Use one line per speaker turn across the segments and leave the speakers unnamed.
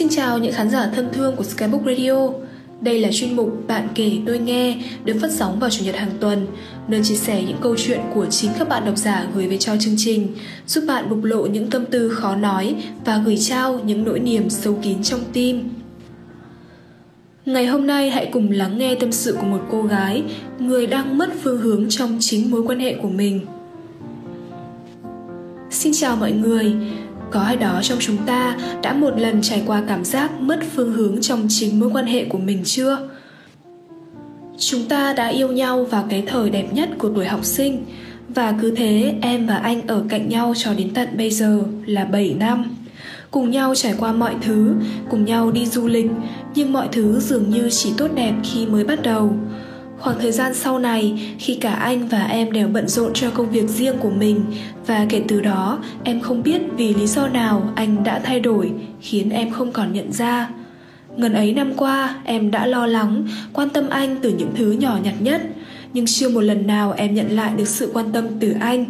Xin chào những khán giả thân thương của Skybook Radio. Đây là chuyên mục Bạn kể tôi nghe được phát sóng vào chủ nhật hàng tuần, nơi chia sẻ những câu chuyện của chính các bạn độc giả gửi về cho chương trình, giúp bạn bộc lộ những tâm tư khó nói và gửi trao những nỗi niềm sâu kín trong tim. Ngày hôm nay hãy cùng lắng nghe tâm sự của một cô gái, người đang mất phương hướng trong chính mối quan hệ của mình. Xin chào mọi người, có ai đó trong chúng ta đã một lần trải qua cảm giác mất phương hướng trong chính mối quan hệ của mình chưa? Chúng ta đã yêu nhau vào cái thời đẹp nhất của tuổi học sinh, và cứ thế em và anh ở cạnh nhau cho đến tận bây giờ là 7 năm. Cùng nhau trải qua mọi thứ, cùng nhau đi du lịch, nhưng mọi thứ dường như chỉ tốt đẹp khi mới bắt đầu khoảng thời gian sau này, khi cả anh và em đều bận rộn cho công việc riêng của mình, và kể từ đó, em không biết vì lý do nào anh đã thay đổi, khiến em không còn nhận ra. Ngần ấy năm qua, em đã lo lắng, quan tâm anh từ những thứ nhỏ nhặt nhất, nhưng chưa một lần nào em nhận lại được sự quan tâm từ anh.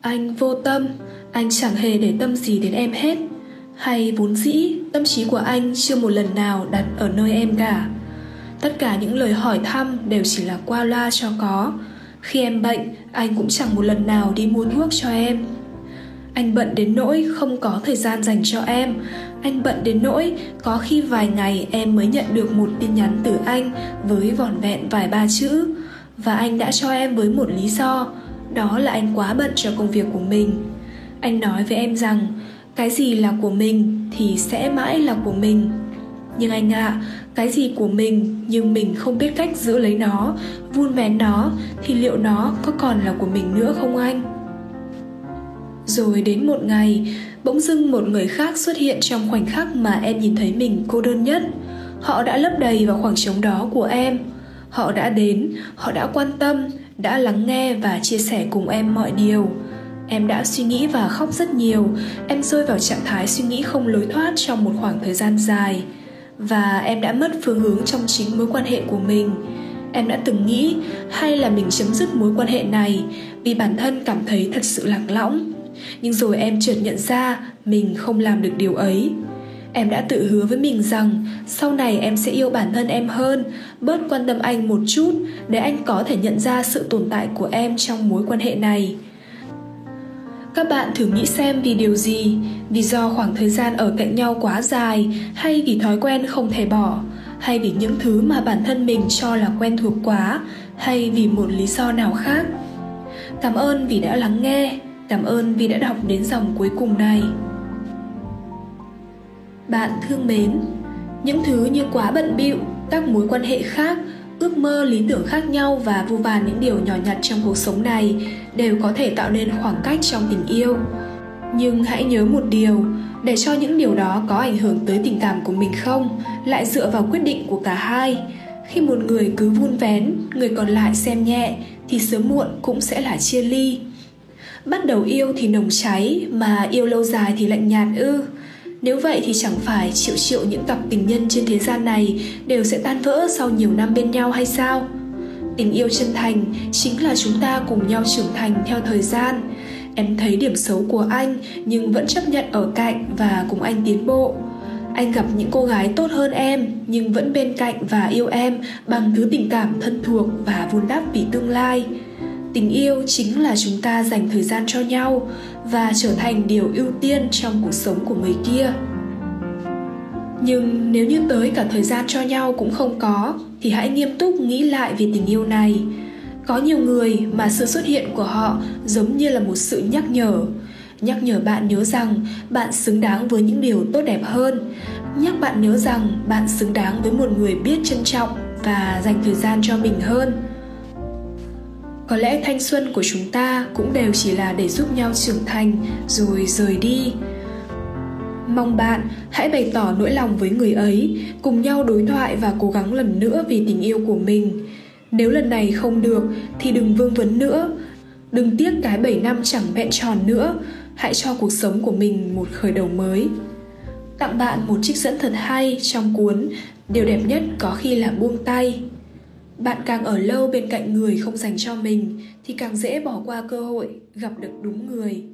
Anh vô tâm, anh chẳng hề để tâm gì đến em hết. Hay vốn dĩ, tâm trí của anh chưa một lần nào đặt ở nơi em cả tất cả những lời hỏi thăm đều chỉ là qua loa cho có. Khi em bệnh, anh cũng chẳng một lần nào đi mua thuốc cho em. Anh bận đến nỗi không có thời gian dành cho em. Anh bận đến nỗi có khi vài ngày em mới nhận được một tin nhắn từ anh với vỏn vẹn vài ba chữ. Và anh đã cho em với một lý do, đó là anh quá bận cho công việc của mình. Anh nói với em rằng, cái gì là của mình thì sẽ mãi là của mình nhưng anh ạ à, cái gì của mình nhưng mình không biết cách giữ lấy nó vun vén nó thì liệu nó có còn là của mình nữa không anh? Rồi đến một ngày bỗng dưng một người khác xuất hiện trong khoảnh khắc mà em nhìn thấy mình cô đơn nhất. Họ đã lấp đầy vào khoảng trống đó của em. Họ đã đến họ đã quan tâm đã lắng nghe và chia sẻ cùng em mọi điều. Em đã suy nghĩ và khóc rất nhiều. Em rơi vào trạng thái suy nghĩ không lối thoát trong một khoảng thời gian dài và em đã mất phương hướng trong chính mối quan hệ của mình. Em đã từng nghĩ hay là mình chấm dứt mối quan hệ này vì bản thân cảm thấy thật sự lạc lõng. Nhưng rồi em chợt nhận ra mình không làm được điều ấy. Em đã tự hứa với mình rằng sau này em sẽ yêu bản thân em hơn, bớt quan tâm anh một chút để anh có thể nhận ra sự tồn tại của em trong mối quan hệ này các bạn thử nghĩ xem vì điều gì? Vì do khoảng thời gian ở cạnh nhau quá dài hay vì thói quen không thể bỏ? Hay vì những thứ mà bản thân mình cho là quen thuộc quá? Hay vì một lý do nào khác? Cảm ơn vì đã lắng nghe. Cảm ơn vì đã đọc đến dòng cuối cùng này. Bạn thương mến, những thứ như quá bận bịu, các mối quan hệ khác ước mơ lý tưởng khác nhau và vô vàn những điều nhỏ nhặt trong cuộc sống này đều có thể tạo nên khoảng cách trong tình yêu. Nhưng hãy nhớ một điều, để cho những điều đó có ảnh hưởng tới tình cảm của mình không, lại dựa vào quyết định của cả hai. Khi một người cứ vun vén, người còn lại xem nhẹ, thì sớm muộn cũng sẽ là chia ly. Bắt đầu yêu thì nồng cháy, mà yêu lâu dài thì lạnh nhạt ư nếu vậy thì chẳng phải triệu triệu những cặp tình nhân trên thế gian này đều sẽ tan vỡ sau nhiều năm bên nhau hay sao? Tình yêu chân thành chính là chúng ta cùng nhau trưởng thành theo thời gian. Em thấy điểm xấu của anh nhưng vẫn chấp nhận ở cạnh và cùng anh tiến bộ. Anh gặp những cô gái tốt hơn em nhưng vẫn bên cạnh và yêu em bằng thứ tình cảm thân thuộc và vun đắp vì tương lai tình yêu chính là chúng ta dành thời gian cho nhau và trở thành điều ưu tiên trong cuộc sống của người kia. Nhưng nếu như tới cả thời gian cho nhau cũng không có, thì hãy nghiêm túc nghĩ lại về tình yêu này. Có nhiều người mà sự xuất hiện của họ giống như là một sự nhắc nhở. Nhắc nhở bạn nhớ rằng bạn xứng đáng với những điều tốt đẹp hơn. Nhắc bạn nhớ rằng bạn xứng đáng với một người biết trân trọng và dành thời gian cho mình hơn có lẽ thanh xuân của chúng ta cũng đều chỉ là để giúp nhau trưởng thành, rồi rời đi. Mong bạn hãy bày tỏ nỗi lòng với người ấy, cùng nhau đối thoại và cố gắng lần nữa vì tình yêu của mình. Nếu lần này không được, thì đừng vương vấn nữa. Đừng tiếc cái 7 năm chẳng vẹn tròn nữa. Hãy cho cuộc sống của mình một khởi đầu mới. Tặng bạn một trích dẫn thật hay trong cuốn điều đẹp nhất có khi là buông tay bạn càng ở lâu bên cạnh người không dành cho mình, thì càng dễ bỏ qua cơ hội gặp được đúng người.